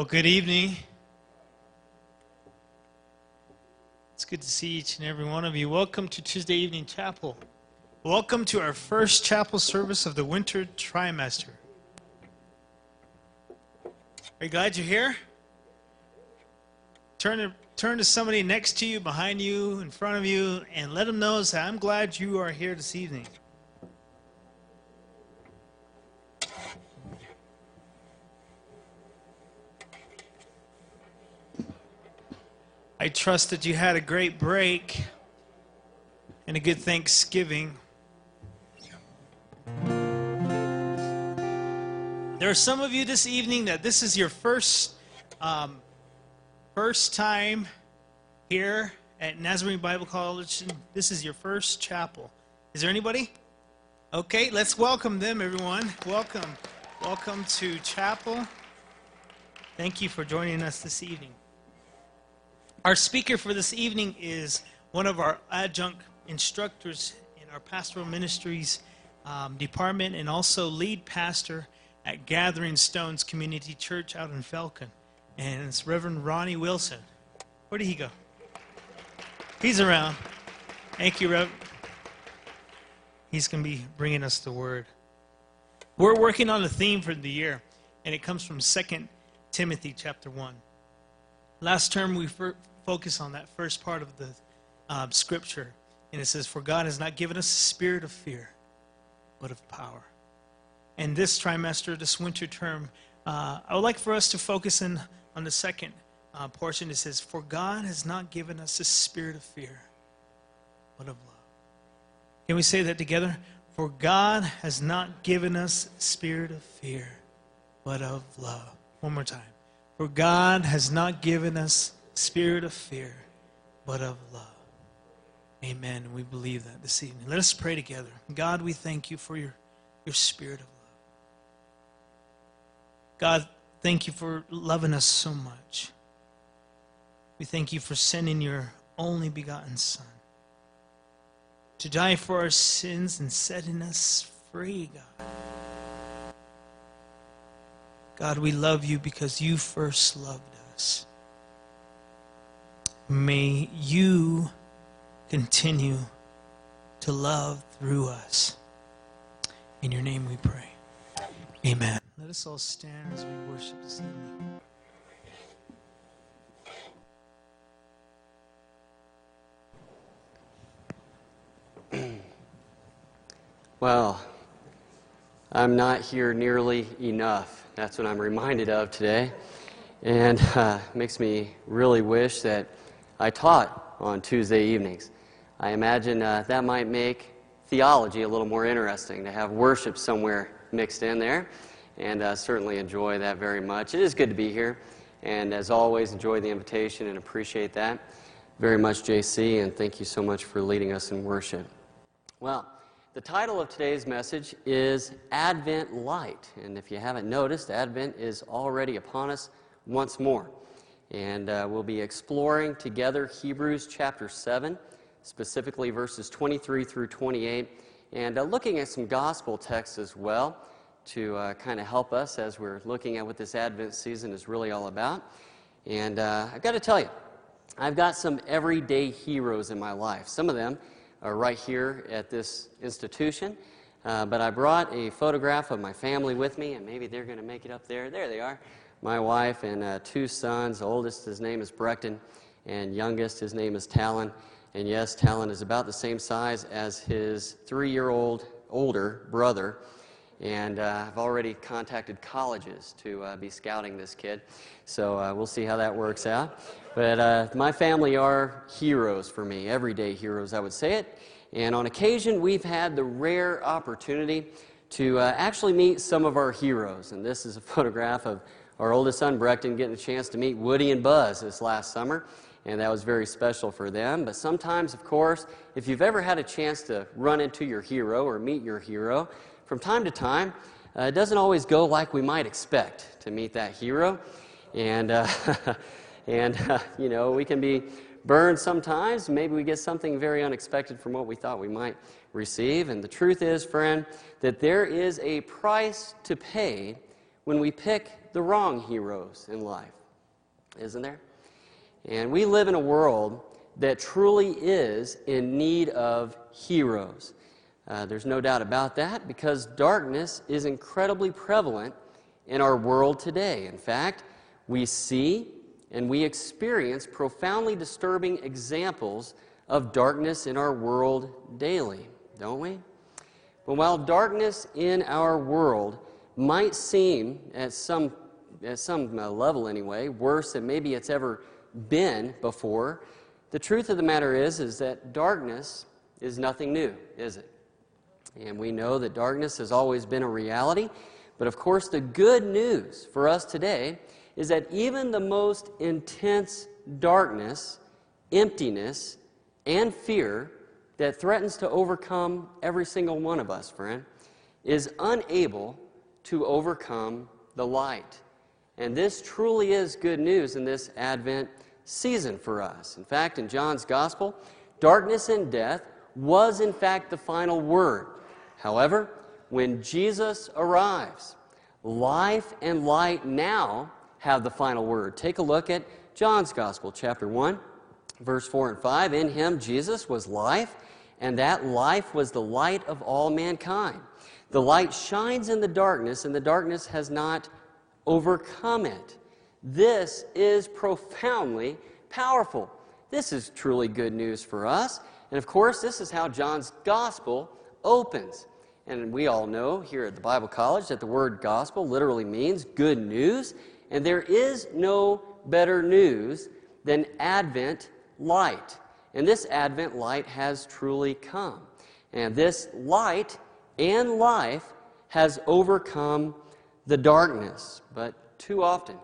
Well, good evening. It's good to see each and every one of you. Welcome to Tuesday Evening Chapel. Welcome to our first chapel service of the winter trimester. Are you glad you're here? Turn to, turn to somebody next to you, behind you, in front of you, and let them know that I'm glad you are here this evening. I trust that you had a great break and a good Thanksgiving. There are some of you this evening that this is your first um, first time here at Nazarene Bible College. This is your first chapel. Is there anybody? Okay, let's welcome them, everyone. Welcome. Welcome to chapel. Thank you for joining us this evening. Our speaker for this evening is one of our adjunct instructors in our pastoral ministries um, department and also lead pastor at Gathering Stones Community Church out in Falcon. And it's Reverend Ronnie Wilson. Where did he go? He's around. Thank you, Rev. He's going to be bringing us the word. We're working on a theme for the year, and it comes from 2 Timothy chapter 1. Last term, we focus on that first part of the um, scripture. And it says, For God has not given us a spirit of fear, but of power. And this trimester, this winter term, uh, I would like for us to focus in on the second uh, portion. It says, For God has not given us a spirit of fear, but of love. Can we say that together? For God has not given us spirit of fear, but of love. One more time. For God has not given us spirit of fear, but of love. Amen. We believe that this evening. Let us pray together. God, we thank you for your, your spirit of love. God, thank you for loving us so much. We thank you for sending your only begotten Son to die for our sins and setting us free, God. God, we love you because you first loved us. May you continue to love through us. In your name we pray. Amen. Let us all stand as we worship this evening. well, I'm not here nearly enough. That's what I'm reminded of today. And uh, makes me really wish that I taught on Tuesday evenings. I imagine uh, that might make theology a little more interesting to have worship somewhere mixed in there, and uh, certainly enjoy that very much. It is good to be here, and as always, enjoy the invitation and appreciate that very much, JC, and thank you so much for leading us in worship. Well, the title of today's message is Advent Light, and if you haven't noticed, Advent is already upon us once more. And uh, we'll be exploring together Hebrews chapter 7, specifically verses 23 through 28, and uh, looking at some gospel texts as well to uh, kind of help us as we're looking at what this Advent season is really all about. And uh, I've got to tell you, I've got some everyday heroes in my life. Some of them are right here at this institution. Uh, but I brought a photograph of my family with me, and maybe they're going to make it up there. There they are my wife and uh, two sons. Oldest, his name is Brecton, and youngest, his name is Talon. And yes, Talon is about the same size as his three year old older brother. And uh, I've already contacted colleges to uh, be scouting this kid. So uh, we'll see how that works out. But uh, my family are heroes for me, everyday heroes, I would say it. And on occasion, we've had the rare opportunity to uh, actually meet some of our heroes. And this is a photograph of our oldest son, Brecton, getting a chance to meet Woody and Buzz this last summer, and that was very special for them. But sometimes, of course, if you've ever had a chance to run into your hero or meet your hero, from time to time, uh, it doesn't always go like we might expect to meet that hero. And, uh, and uh, you know, we can be burned sometimes. Maybe we get something very unexpected from what we thought we might receive. And the truth is, friend, that there is a price to pay when we pick the wrong heroes in life, isn't there? And we live in a world that truly is in need of heroes. Uh, there's no doubt about that because darkness is incredibly prevalent in our world today. In fact, we see and we experience profoundly disturbing examples of darkness in our world daily, don't we? But while darkness in our world might seem, at some, at some uh, level anyway, worse than maybe it's ever been before, the truth of the matter is, is that darkness is nothing new, is it? And we know that darkness has always been a reality. But of course, the good news for us today is that even the most intense darkness, emptiness, and fear that threatens to overcome every single one of us, friend, is unable to overcome the light. And this truly is good news in this Advent season for us. In fact, in John's Gospel, darkness and death was in fact the final word. However, when Jesus arrives, life and light now have the final word. Take a look at John's Gospel, chapter 1, verse 4 and 5. In him, Jesus was life, and that life was the light of all mankind. The light shines in the darkness, and the darkness has not overcome it. This is profoundly powerful. This is truly good news for us. And of course, this is how John's gospel opens. And we all know here at the Bible College that the word gospel literally means good news. And there is no better news than Advent light. And this Advent light has truly come. And this light and life has overcome the darkness. But too often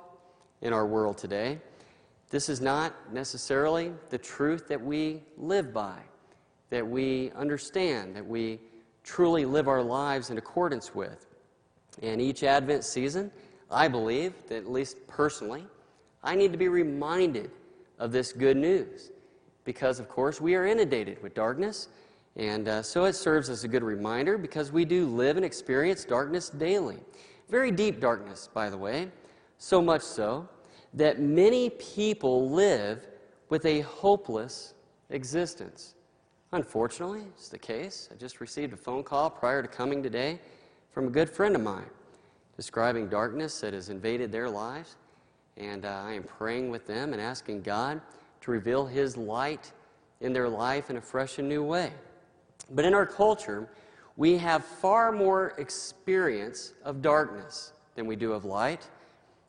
in our world today, this is not necessarily the truth that we live by, that we understand, that we truly live our lives in accordance with. And each Advent season, I believe that at least personally, I need to be reminded of this good news because, of course, we are inundated with darkness. And uh, so it serves as a good reminder because we do live and experience darkness daily. Very deep darkness, by the way. So much so that many people live with a hopeless existence. Unfortunately, it's the case. I just received a phone call prior to coming today from a good friend of mine describing darkness that has invaded their lives. And uh, I am praying with them and asking God to reveal His light in their life in a fresh and new way. But in our culture, we have far more experience of darkness than we do of light.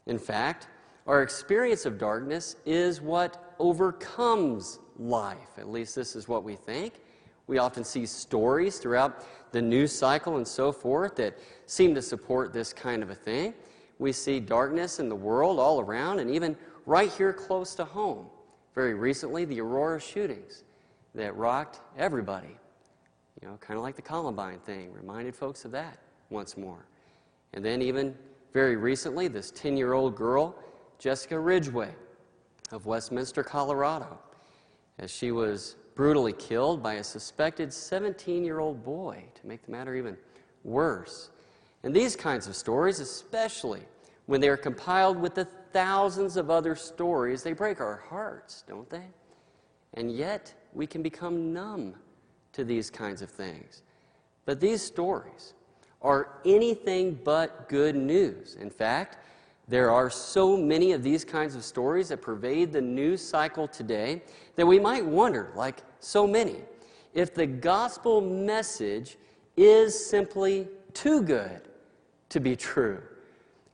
In fact, our experience of darkness is what overcomes life. At least this is what we think. We often see stories throughout the news cycle and so forth that seem to support this kind of a thing. We see darkness in the world all around and even right here close to home. Very recently, the Aurora shootings that rocked everybody. You know, kind of like the Columbine thing, reminded folks of that once more. And then, even very recently, this 10 year old girl Jessica Ridgway of Westminster, Colorado, as she was brutally killed by a suspected 17 year old boy, to make the matter even worse. And these kinds of stories, especially when they are compiled with the thousands of other stories, they break our hearts, don't they? And yet, we can become numb to these kinds of things. But these stories are anything but good news. In fact, there are so many of these kinds of stories that pervade the news cycle today that we might wonder, like so many, if the gospel message is simply too good to be true.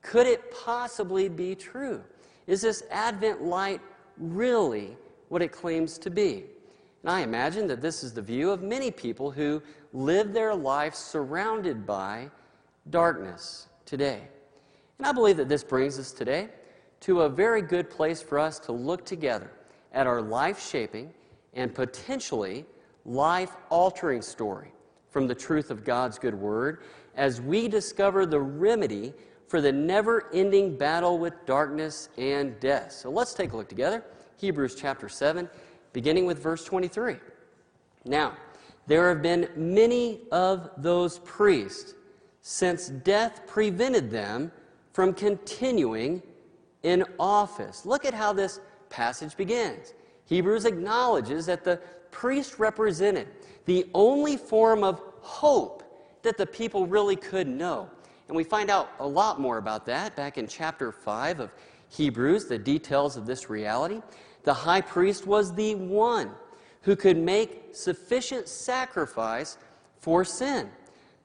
Could it possibly be true? Is this Advent light really what it claims to be? And I imagine that this is the view of many people who live their life surrounded by darkness today. And I believe that this brings us today to a very good place for us to look together at our life shaping and potentially life altering story from the truth of God's good word as we discover the remedy for the never ending battle with darkness and death. So let's take a look together. Hebrews chapter 7, beginning with verse 23. Now, there have been many of those priests since death prevented them from continuing in office. Look at how this passage begins. Hebrews acknowledges that the priest represented the only form of hope that the people really could know. And we find out a lot more about that back in chapter 5 of Hebrews, the details of this reality. The high priest was the one who could make sufficient sacrifice for sin.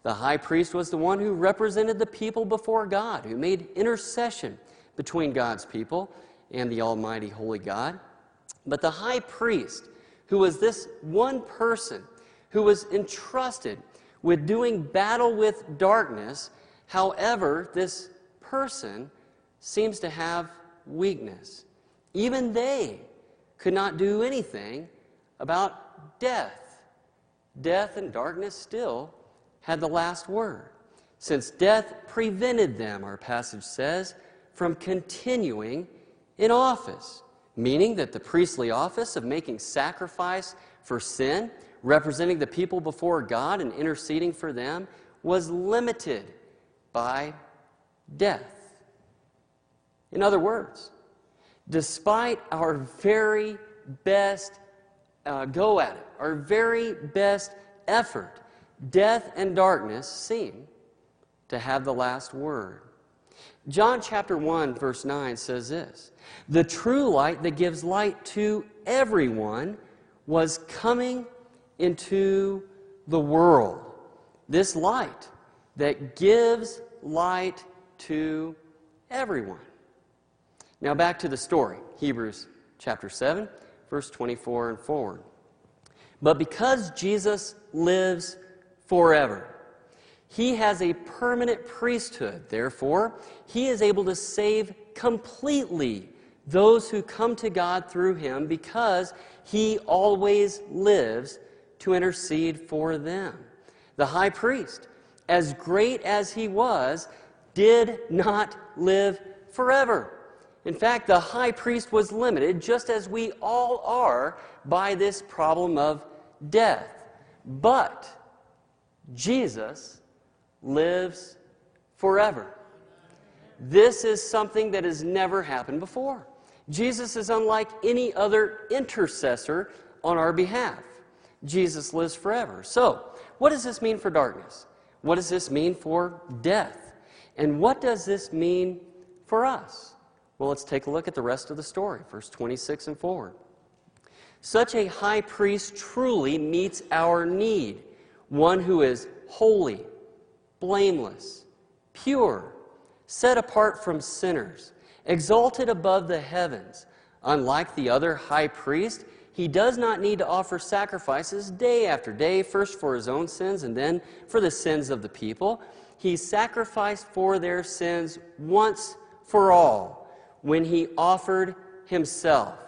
The high priest was the one who represented the people before God, who made intercession between God's people and the Almighty Holy God. But the high priest, who was this one person who was entrusted with doing battle with darkness, however, this person seems to have weakness. Even they could not do anything about death. Death and darkness still had the last word, since death prevented them, our passage says, from continuing in office, meaning that the priestly office of making sacrifice for sin, representing the people before God and interceding for them, was limited by death. In other words, despite our very best uh, go at it, our very best effort, death and darkness seem to have the last word. John chapter 1, verse 9 says this The true light that gives light to everyone was coming into the world. This light that gives light to everyone. Now back to the story, Hebrews chapter 7, verse 24 and forward. But because Jesus lives forever, he has a permanent priesthood. Therefore, he is able to save completely those who come to God through him because he always lives to intercede for them. The high priest, as great as he was, did not live forever. In fact, the high priest was limited, just as we all are, by this problem of death. But Jesus lives forever. This is something that has never happened before. Jesus is unlike any other intercessor on our behalf. Jesus lives forever. So, what does this mean for darkness? What does this mean for death? And what does this mean for us? Well, let's take a look at the rest of the story, verse 26 and forward. Such a high priest truly meets our need, one who is holy, blameless, pure, set apart from sinners, exalted above the heavens. Unlike the other high priest, he does not need to offer sacrifices day after day, first for his own sins and then for the sins of the people. He sacrificed for their sins once for all when he offered himself.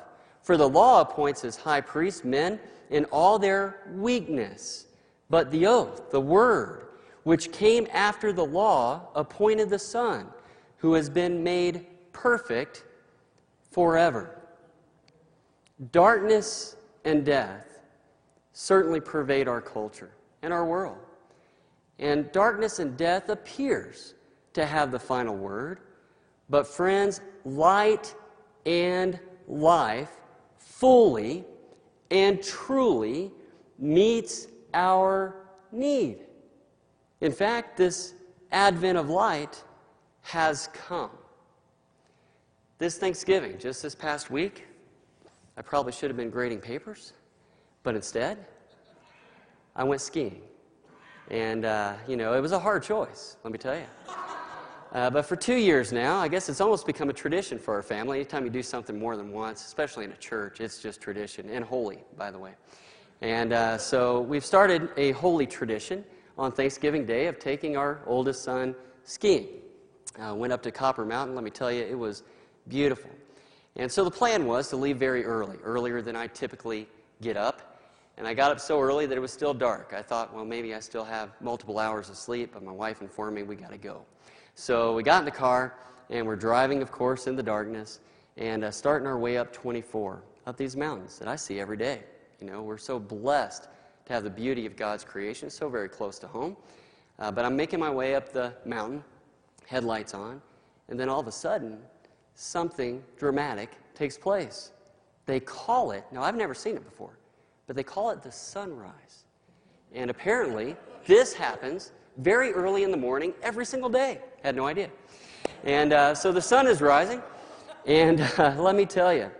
For the law appoints as high priests men in all their weakness. But the oath, the word, which came after the law, appointed the Son, who has been made perfect forever. Darkness and death certainly pervade our culture and our world. And darkness and death appears to have the final word. But, friends, light and life fully and truly meets our need. In fact, this advent of light has come. This Thanksgiving, just this past week, I probably should have been grading papers, but instead, I went skiing. And, uh, you know, it was a hard choice, let me tell you. Uh, but for two years now, I guess it's almost become a tradition for our family. Anytime you do something more than once, especially in a church, it's just tradition and holy, by the way. And uh, so we've started a holy tradition on Thanksgiving Day of taking our oldest son skiing. Uh, went up to Copper Mountain. Let me tell you, it was beautiful. And so the plan was to leave very early, earlier than I typically get up. And I got up so early that it was still dark. I thought, well, maybe I still have multiple hours of sleep, but my wife informed me we got to go. So we got in the car, and we're driving, of course, in the darkness, and uh, starting our way up 24, up these mountains that I see every day. You know, we're so blessed to have the beauty of God's creation, so very close to home. Uh, but I'm making my way up the mountain, headlights on, And then all of a sudden, something dramatic takes place. They call it, now I've never seen it before, but they call it the sunrise. And apparently, this happens very early in the morning every single day. Had no idea. And uh, so the sun is rising. And uh, let me tell you,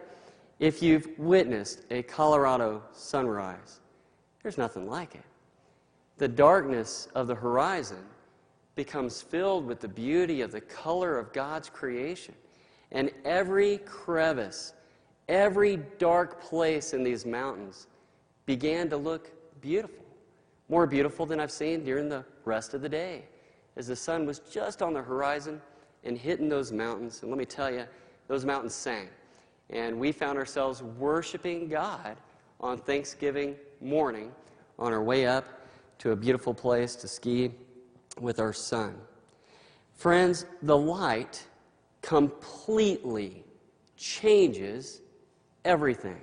if you've witnessed a Colorado sunrise, there's nothing like it. The darkness of the horizon becomes filled with the beauty of the color of God's creation. And every crevice, every dark place in these mountains began to look beautiful. More beautiful than I've seen during the rest of the day. As the sun was just on the horizon and hitting those mountains. And let me tell you, those mountains sang. And we found ourselves worshiping God on Thanksgiving morning on our way up to a beautiful place to ski with our son. Friends, the light completely changes everything,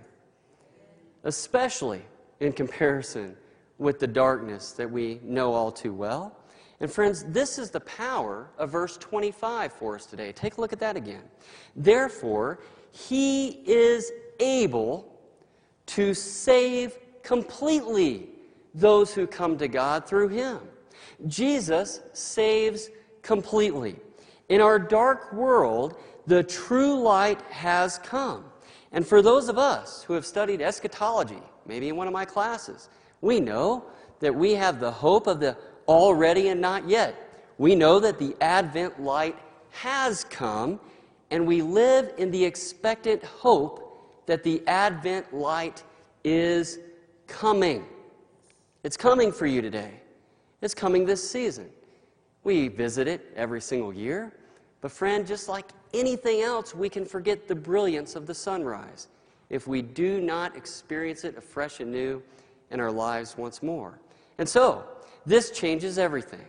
especially in comparison with the darkness that we know all too well. And friends, this is the power of verse 25 for us today. Take a look at that again. Therefore, he is able to save completely those who come to God through him. Jesus saves completely. In our dark world, the true light has come. And for those of us who have studied eschatology, maybe in one of my classes, we know that we have the hope of the already and not yet. We know that the Advent light has come, and we live in the expectant hope that the Advent light is coming. It's coming for you today. It's coming this season. We visit it every single year. But, friend, just like anything else, we can forget the brilliance of the sunrise if we do not experience it afresh and new in our lives once more. And so, this changes everything.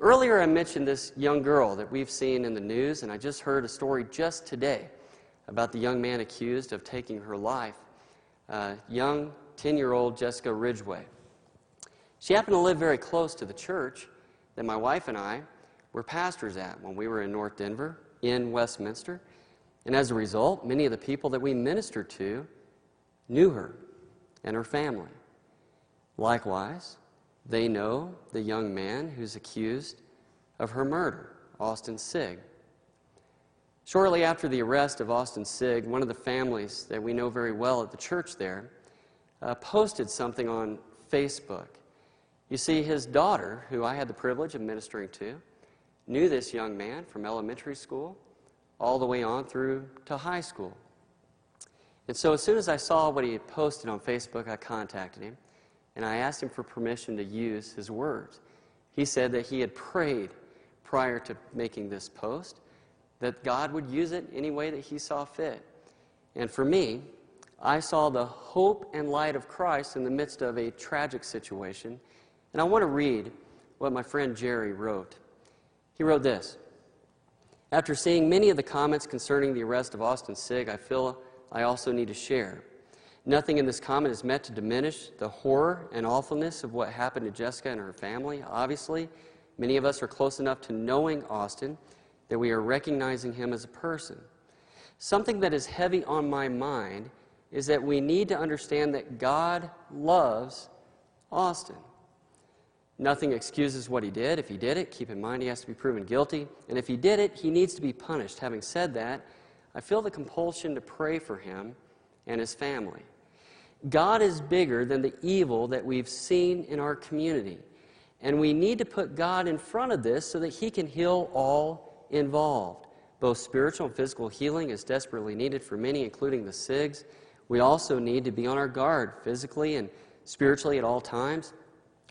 Earlier, I mentioned this young girl that we've seen in the news, and I just heard a story just today about the young man accused of taking her life, uh, young 10 year old Jessica Ridgway. She happened to live very close to the church that my wife and I were pastors at when we were in North Denver, in Westminster. And as a result, many of the people that we ministered to knew her and her family. Likewise, they know the young man who's accused of her murder, Austin Sigg. Shortly after the arrest of Austin Sigg, one of the families that we know very well at the church there uh, posted something on Facebook. You see, his daughter, who I had the privilege of ministering to, knew this young man from elementary school all the way on through to high school. And so, as soon as I saw what he had posted on Facebook, I contacted him and I asked him for permission to use his words. He said that he had prayed prior to making this post that God would use it any way that he saw fit. And for me, I saw the hope and light of Christ in the midst of a tragic situation. And I want to read what my friend Jerry wrote. He wrote this After seeing many of the comments concerning the arrest of Austin Sigg, I feel I also need to share. Nothing in this comment is meant to diminish the horror and awfulness of what happened to Jessica and her family. Obviously, many of us are close enough to knowing Austin that we are recognizing him as a person. Something that is heavy on my mind is that we need to understand that God loves Austin. Nothing excuses what he did. If he did it, keep in mind he has to be proven guilty. And if he did it, he needs to be punished. Having said that, I feel the compulsion to pray for him and his family. God is bigger than the evil that we've seen in our community. And we need to put God in front of this so that He can heal all involved. Both spiritual and physical healing is desperately needed for many, including the Siggs. We also need to be on our guard physically and spiritually at all times,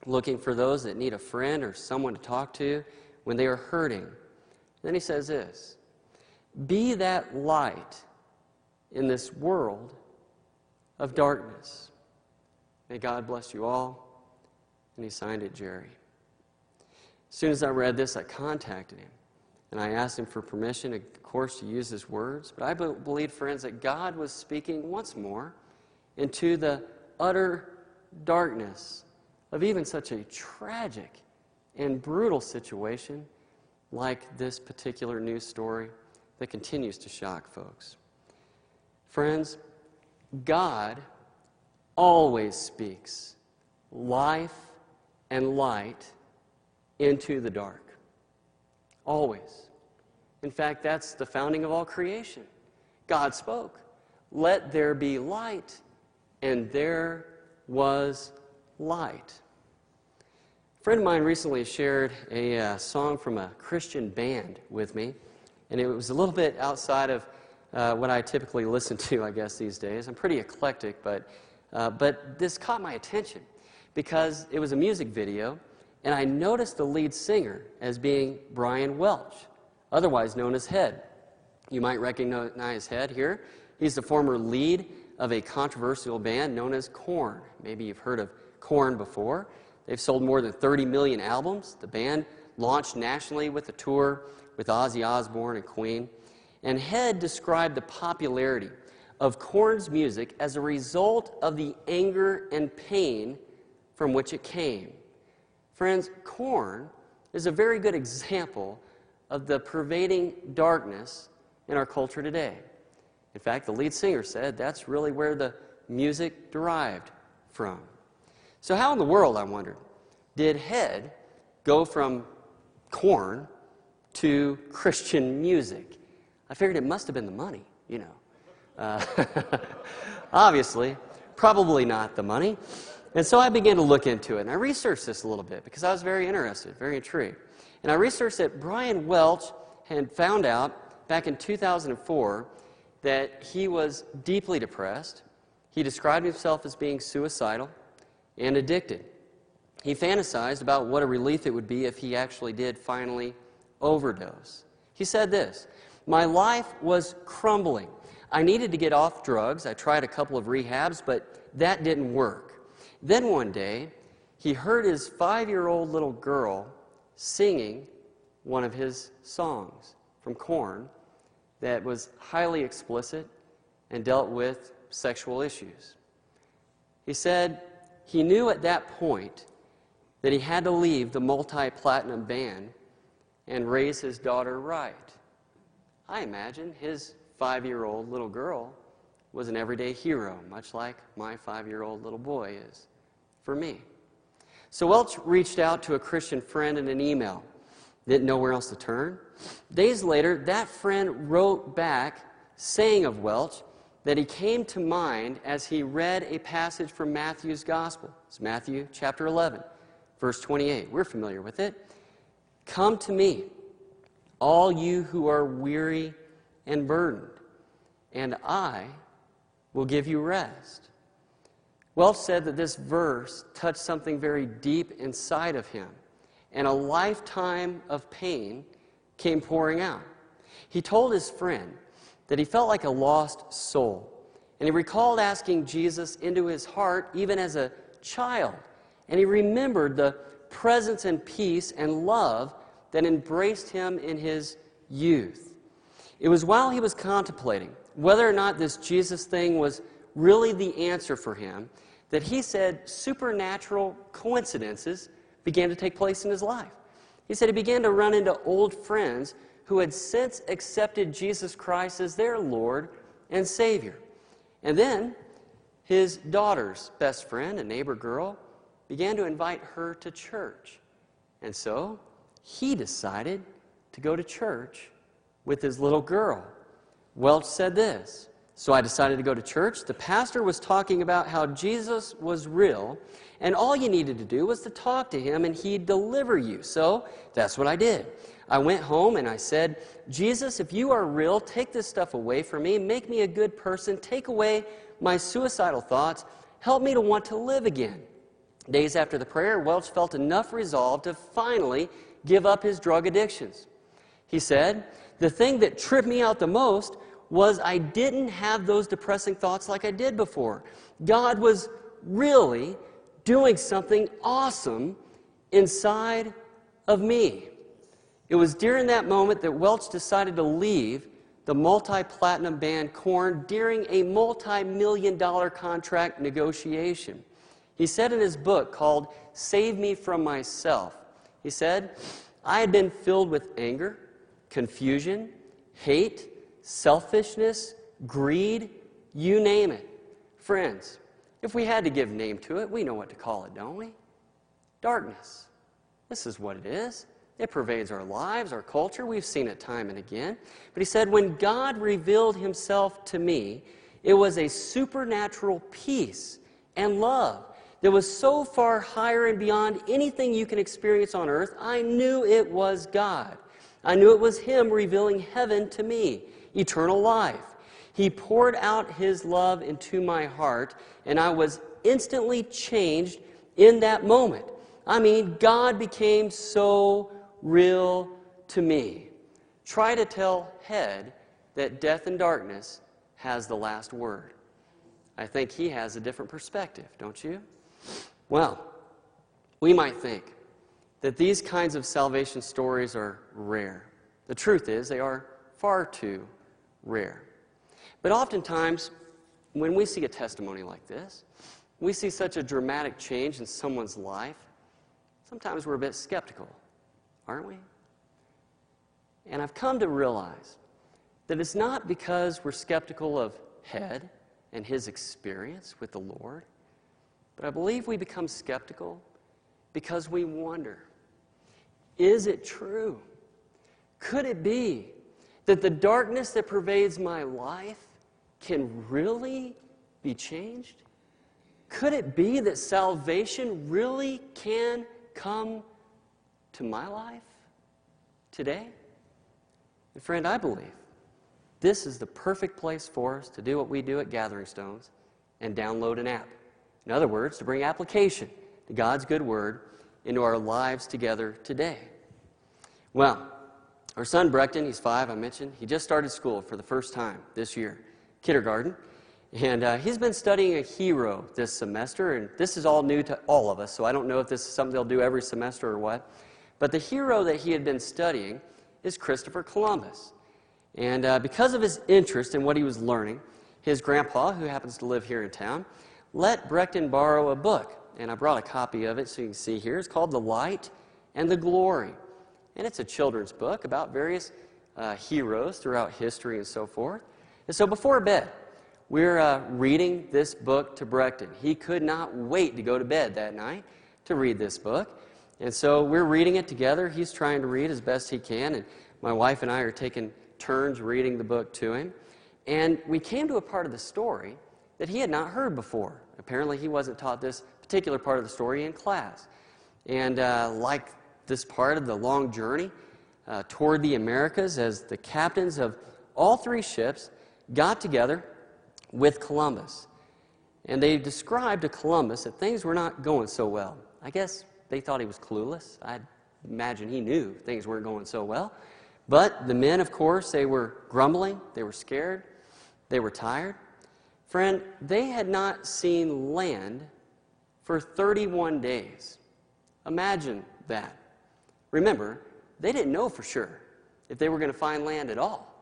looking for those that need a friend or someone to talk to when they are hurting. Then he says this Be that light in this world of darkness. May God bless you all. And he signed it, Jerry. As soon as I read this, I contacted him and I asked him for permission, of course, to use his words. But I believe, friends, that God was speaking once more into the utter darkness of even such a tragic and brutal situation like this particular news story that continues to shock folks. Friends, God always speaks life and light into the dark. Always. In fact, that's the founding of all creation. God spoke, Let there be light, and there was light. A friend of mine recently shared a uh, song from a Christian band with me, and it was a little bit outside of uh, what I typically listen to, I guess, these days. I'm pretty eclectic, but, uh, but this caught my attention because it was a music video, and I noticed the lead singer as being Brian Welch, otherwise known as Head. You might recognize Head here. He's the former lead of a controversial band known as Korn. Maybe you've heard of Korn before. They've sold more than 30 million albums. The band launched nationally with a tour with Ozzy Osbourne and Queen. And Head described the popularity of Korn's music as a result of the anger and pain from which it came. Friends, Korn is a very good example of the pervading darkness in our culture today. In fact, the lead singer said that's really where the music derived from. So, how in the world, I wondered, did Head go from Korn to Christian music? I figured it must have been the money, you know. Uh, obviously, probably not the money. And so I began to look into it, and I researched this a little bit because I was very interested, very intrigued. And I researched that Brian Welch had found out back in 2004 that he was deeply depressed. He described himself as being suicidal and addicted. He fantasized about what a relief it would be if he actually did finally overdose. He said this My life was crumbling. I needed to get off drugs. I tried a couple of rehabs, but that didn't work. Then one day, he heard his five year old little girl singing one of his songs from Korn that was highly explicit and dealt with sexual issues. He said he knew at that point that he had to leave the multi platinum band and raise his daughter right. I imagine his five year old little girl was an everyday hero, much like my five year old little boy is for me. So Welch reached out to a Christian friend in an email. Didn't know where else to turn. Days later, that friend wrote back saying of Welch that he came to mind as he read a passage from Matthew's Gospel. It's Matthew chapter 11, verse 28. We're familiar with it. Come to me, all you who are weary and burdened, and I will give you rest. Welch said that this verse touched something very deep inside of him, and a lifetime of pain came pouring out. He told his friend that he felt like a lost soul, and he recalled asking Jesus into his heart even as a child, and he remembered the presence and peace and love that embraced him in his youth. It was while he was contemplating whether or not this Jesus thing was really the answer for him that he said supernatural coincidences began to take place in his life. He said he began to run into old friends who had since accepted Jesus Christ as their Lord and Savior. And then his daughter's best friend, a neighbor girl, began to invite her to church. And so he decided to go to church with his little girl. Welch said this so I decided to go to church. The pastor was talking about how Jesus was real, and all you needed to do was to talk to him, and he'd deliver you. So that's what I did. I went home and I said, Jesus, if you are real, take this stuff away from me. Make me a good person. Take away my suicidal thoughts. Help me to want to live again. Days after the prayer, Welch felt enough resolve to finally give up his drug addictions. He said, The thing that tripped me out the most was I didn't have those depressing thoughts like I did before. God was really doing something awesome inside of me. It was during that moment that Welch decided to leave the multi platinum band Korn during a multi million dollar contract negotiation. He said in his book called Save Me From Myself, he said, I had been filled with anger, confusion, hate, selfishness, greed, you name it. Friends, if we had to give name to it, we know what to call it, don't we? Darkness. This is what it is. It pervades our lives, our culture. We've seen it time and again. But he said, When God revealed himself to me, it was a supernatural peace and love that was so far higher and beyond anything you can experience on earth. I knew it was God. I knew it was Him revealing heaven to me, eternal life. He poured out His love into my heart, and I was instantly changed in that moment. I mean, God became so real to me. Try to tell Head that death and darkness has the last word. I think he has a different perspective, don't you? Well, we might think that these kinds of salvation stories are rare. The truth is, they are far too rare. But oftentimes, when we see a testimony like this, we see such a dramatic change in someone's life, sometimes we're a bit skeptical, aren't we? And I've come to realize that it's not because we're skeptical of Head and his experience with the Lord, but I believe we become skeptical because we wonder is it true? Could it be that the darkness that pervades my life can really be changed? Could it be that salvation really can come to my life today? And friend, I believe this is the perfect place for us to do what we do at Gathering Stones and download an app. In other words, to bring application to God's good word into our lives together today. Well, our son Brecton, he's five, I mentioned, he just started school for the first time this year, kindergarten. And uh, he's been studying a hero this semester, and this is all new to all of us, so I don't know if this is something they'll do every semester or what. But the hero that he had been studying is Christopher Columbus. And uh, because of his interest in what he was learning, his grandpa, who happens to live here in town, let Brecton borrow a book. And I brought a copy of it so you can see here. It's called The Light and the Glory. And it's a children's book about various uh, heroes throughout history and so forth. And so before bed, we're uh, reading this book to Brecton. He could not wait to go to bed that night to read this book. And so we're reading it together. He's trying to read as best he can, and my wife and I are taking turns reading the book to him. And we came to a part of the story that he had not heard before. Apparently, he wasn't taught this particular part of the story in class. And uh, like this part of the long journey uh, toward the Americas, as the captains of all three ships got together with Columbus. And they described to Columbus that things were not going so well. I guess they thought he was clueless. I imagine he knew things weren't going so well. But the men, of course, they were grumbling, they were scared, they were tired. Friend, they had not seen land for 31 days. Imagine that. Remember, they didn't know for sure if they were going to find land at all.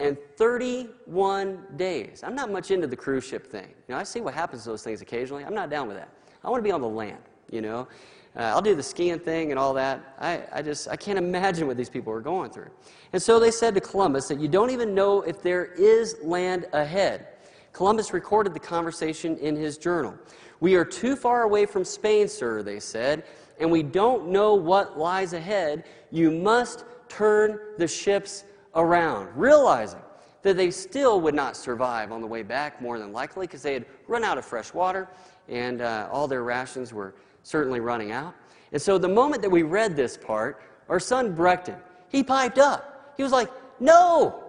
And 31 days. I'm not much into the cruise ship thing. You know, I see what happens to those things occasionally. I'm not down with that. I want to be on the land, you know. Uh, I'll do the skiing thing and all that. I, I just, I can't imagine what these people are going through. And so they said to Columbus that you don't even know if there is land ahead. Columbus recorded the conversation in his journal. We are too far away from Spain, sir, they said, and we don't know what lies ahead. You must turn the ships around, realizing that they still would not survive on the way back, more than likely, because they had run out of fresh water and uh, all their rations were certainly running out. And so the moment that we read this part, our son Brecton, he piped up. He was like, No,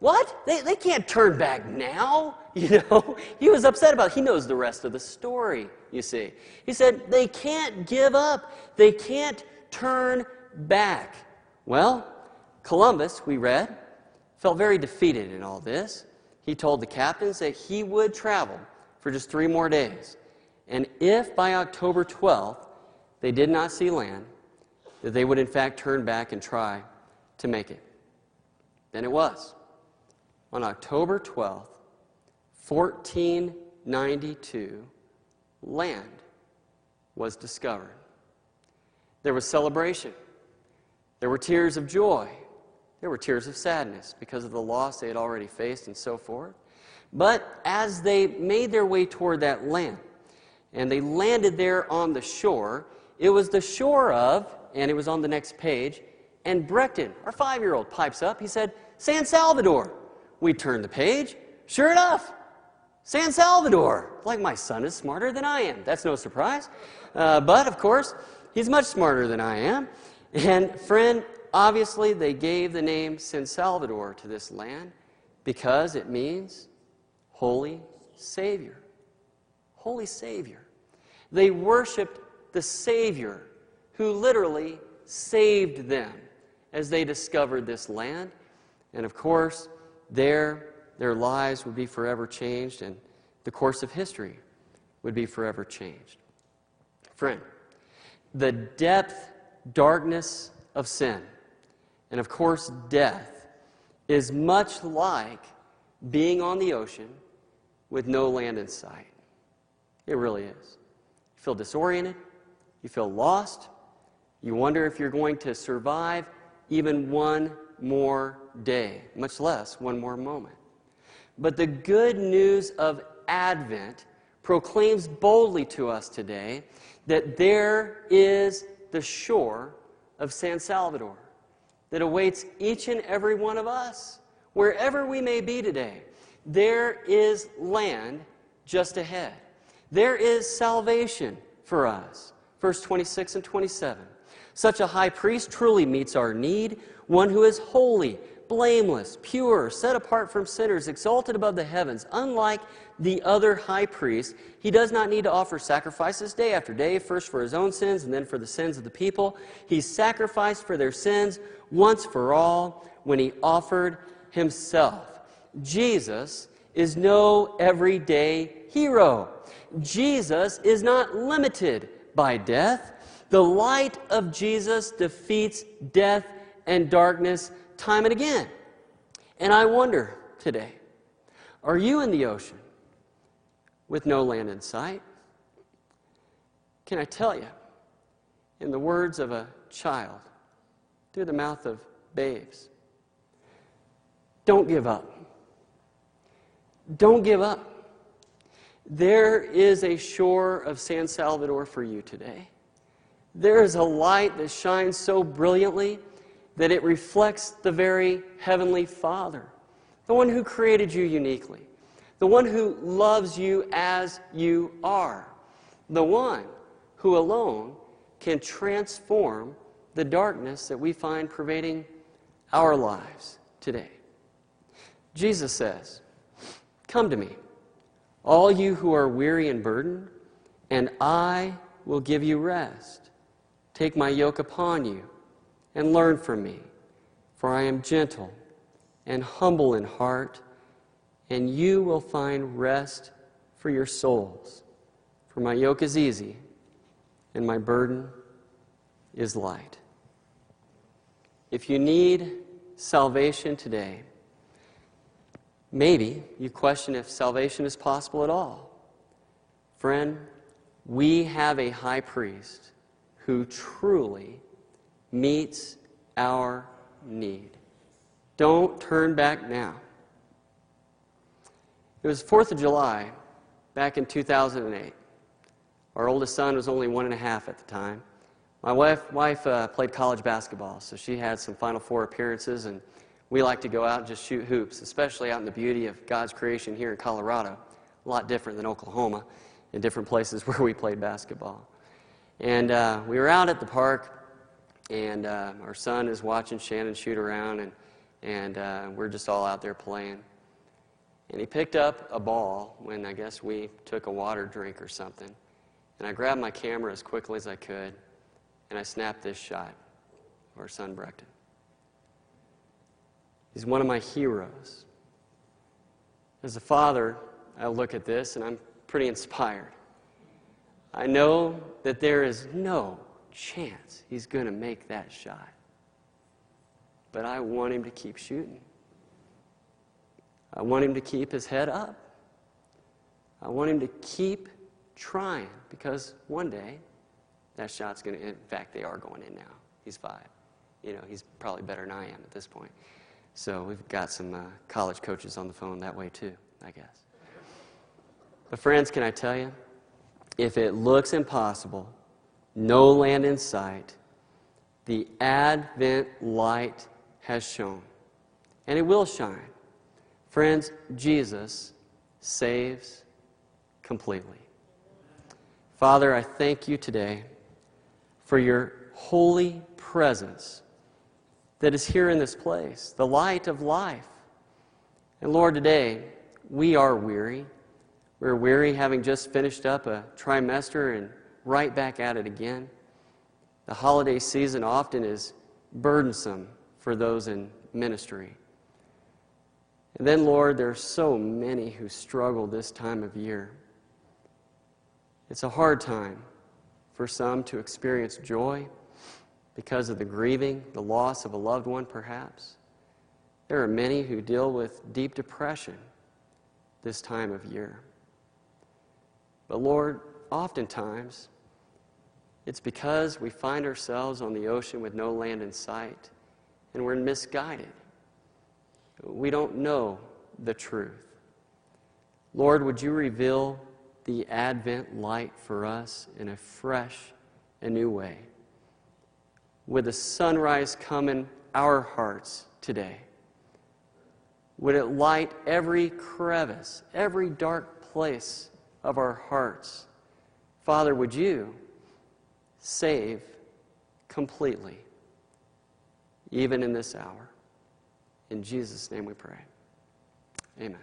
what? They, they can't turn back now. You know, he was upset about it. He knows the rest of the story, you see. He said, They can't give up, they can't turn back. Well, Columbus, we read, felt very defeated in all this. He told the captains that he would travel for just three more days. And if by October 12th they did not see land, that they would in fact turn back and try to make it. Then it was. On October 12th, 1492, land was discovered. There was celebration. There were tears of joy. There were tears of sadness because of the loss they had already faced and so forth. But as they made their way toward that land, and they landed there on the shore, it was the shore of, and it was on the next page, and Breckton, our five year old, pipes up. He said, San Salvador. We turned the page. Sure enough, San Salvador. Like my son is smarter than I am. That's no surprise. Uh, but of course, he's much smarter than I am. And friend, obviously, they gave the name San Salvador to this land because it means Holy Savior. Holy Savior. They worshiped the Savior who literally saved them as they discovered this land. And of course, there their lives would be forever changed and the course of history would be forever changed. Friend, the depth, darkness of sin, and of course, death, is much like being on the ocean with no land in sight. It really is. You feel disoriented, you feel lost, you wonder if you're going to survive even one more day, much less one more moment. But the good news of Advent proclaims boldly to us today that there is the shore of San Salvador that awaits each and every one of us, wherever we may be today. There is land just ahead. There is salvation for us. Verse 26 and 27. Such a high priest truly meets our need, one who is holy blameless, pure, set apart from sinners, exalted above the heavens. Unlike the other high priest, he does not need to offer sacrifices day after day, first for his own sins and then for the sins of the people. He sacrificed for their sins once for all when he offered himself. Jesus is no everyday hero. Jesus is not limited by death. The light of Jesus defeats death and darkness time and again. And I wonder today are you in the ocean with no land in sight? Can I tell you, in the words of a child, through the mouth of babes, don't give up. Don't give up. There is a shore of San Salvador for you today. There is a light that shines so brilliantly that it reflects the very Heavenly Father, the one who created you uniquely, the one who loves you as you are, the one who alone can transform the darkness that we find pervading our lives today. Jesus says, Come to me, all you who are weary and burdened, and I will give you rest. Take my yoke upon you and learn from me, for I am gentle and humble in heart, and you will find rest for your souls. For my yoke is easy, and my burden is light. If you need salvation today, maybe you question if salvation is possible at all. Friend, we have a high priest who truly meets our need. Don't turn back now. It was 4th of July back in 2008. Our oldest son was only one and a half at the time. My wife, wife uh, played college basketball, so she had some Final Four appearances, and we like to go out and just shoot hoops, especially out in the beauty of God's creation here in Colorado. A lot different than Oklahoma in different places where we played basketball. And uh, we were out at the park and uh, our son is watching Shannon shoot around, and, and uh, we're just all out there playing. And he picked up a ball when I guess we took a water drink or something. And I grabbed my camera as quickly as I could, and I snapped this shot of our son Breckton. He's one of my heroes. As a father, I look at this and I'm pretty inspired. I know that there is no chance he's going to make that shot. But I want him to keep shooting. I want him to keep his head up. I want him to keep trying because one day that shot's going to, in fact, they are going in now. He's five. You know, he's probably better than I am at this point. So we've got some uh, college coaches on the phone that way too, I guess. But, friends, can I tell you? If it looks impossible, no land in sight, the Advent light has shone, and it will shine. Friends, Jesus saves completely. Father, I thank you today for your holy presence that is here in this place, the light of life. And Lord, today we are weary. We're weary having just finished up a trimester and right back at it again. The holiday season often is burdensome for those in ministry. And then, Lord, there are so many who struggle this time of year. It's a hard time for some to experience joy because of the grieving, the loss of a loved one, perhaps. There are many who deal with deep depression this time of year. But Lord, oftentimes, it's because we find ourselves on the ocean with no land in sight and we're misguided. We don't know the truth. Lord, would you reveal the Advent light for us in a fresh and new way? Would the sunrise come in our hearts today? Would it light every crevice, every dark place of our hearts? Father, would you save completely, even in this hour? In Jesus' name we pray. Amen.